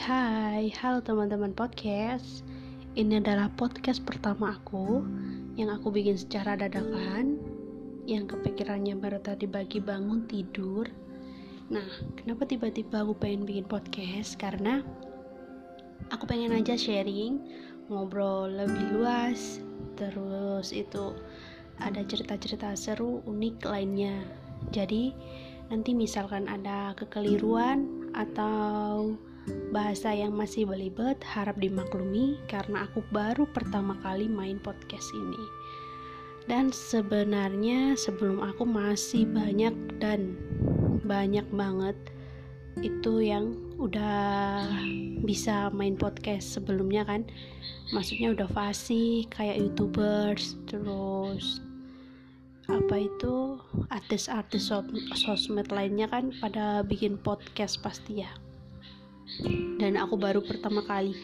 hai, halo teman-teman podcast. Ini adalah podcast pertama aku Yang aku bikin secara dadakan Yang kepikirannya baru tadi bagi bangun tidur. Nah, kenapa tiba-tiba aku pengen bikin podcast? Karena aku pengen aja sharing Ngobrol lebih luas. Terus itu ada cerita-cerita seru, unik lainnya. Jadi, nanti misalkan ada kekeliruan atau bahasa yang masih belibet harap dimaklumi karena aku baru pertama kali main podcast ini. Dan sebenarnya sebelum aku masih banyak dan banyak banget itu yang udah bisa main podcast sebelumnya kan. Maksudnya udah fasih kayak youtubers terus apa itu artis-artis sosmed lainnya kan pada bikin podcast pasti ya dan aku baru pertama kali.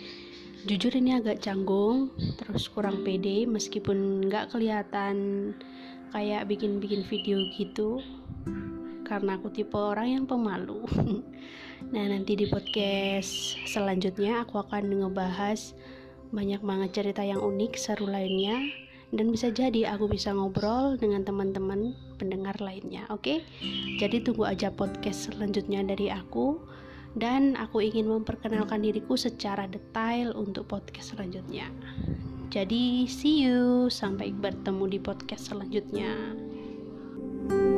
Jujur ini agak canggung terus kurang pede meskipun nggak kelihatan kayak bikin-bikin video gitu. Karena aku tipe orang yang pemalu. Nah nanti di podcast selanjutnya aku akan ngebahas banyak banget cerita yang unik seru lainnya. Dan bisa jadi aku bisa ngobrol dengan teman-teman pendengar lainnya oke? Okay? jadi tunggu aja podcast selanjutnya dari aku dan aku ingin memperkenalkan diriku secara detail untuk podcast selanjutnya. Jadi, see you sampai bertemu di podcast selanjutnya. thank you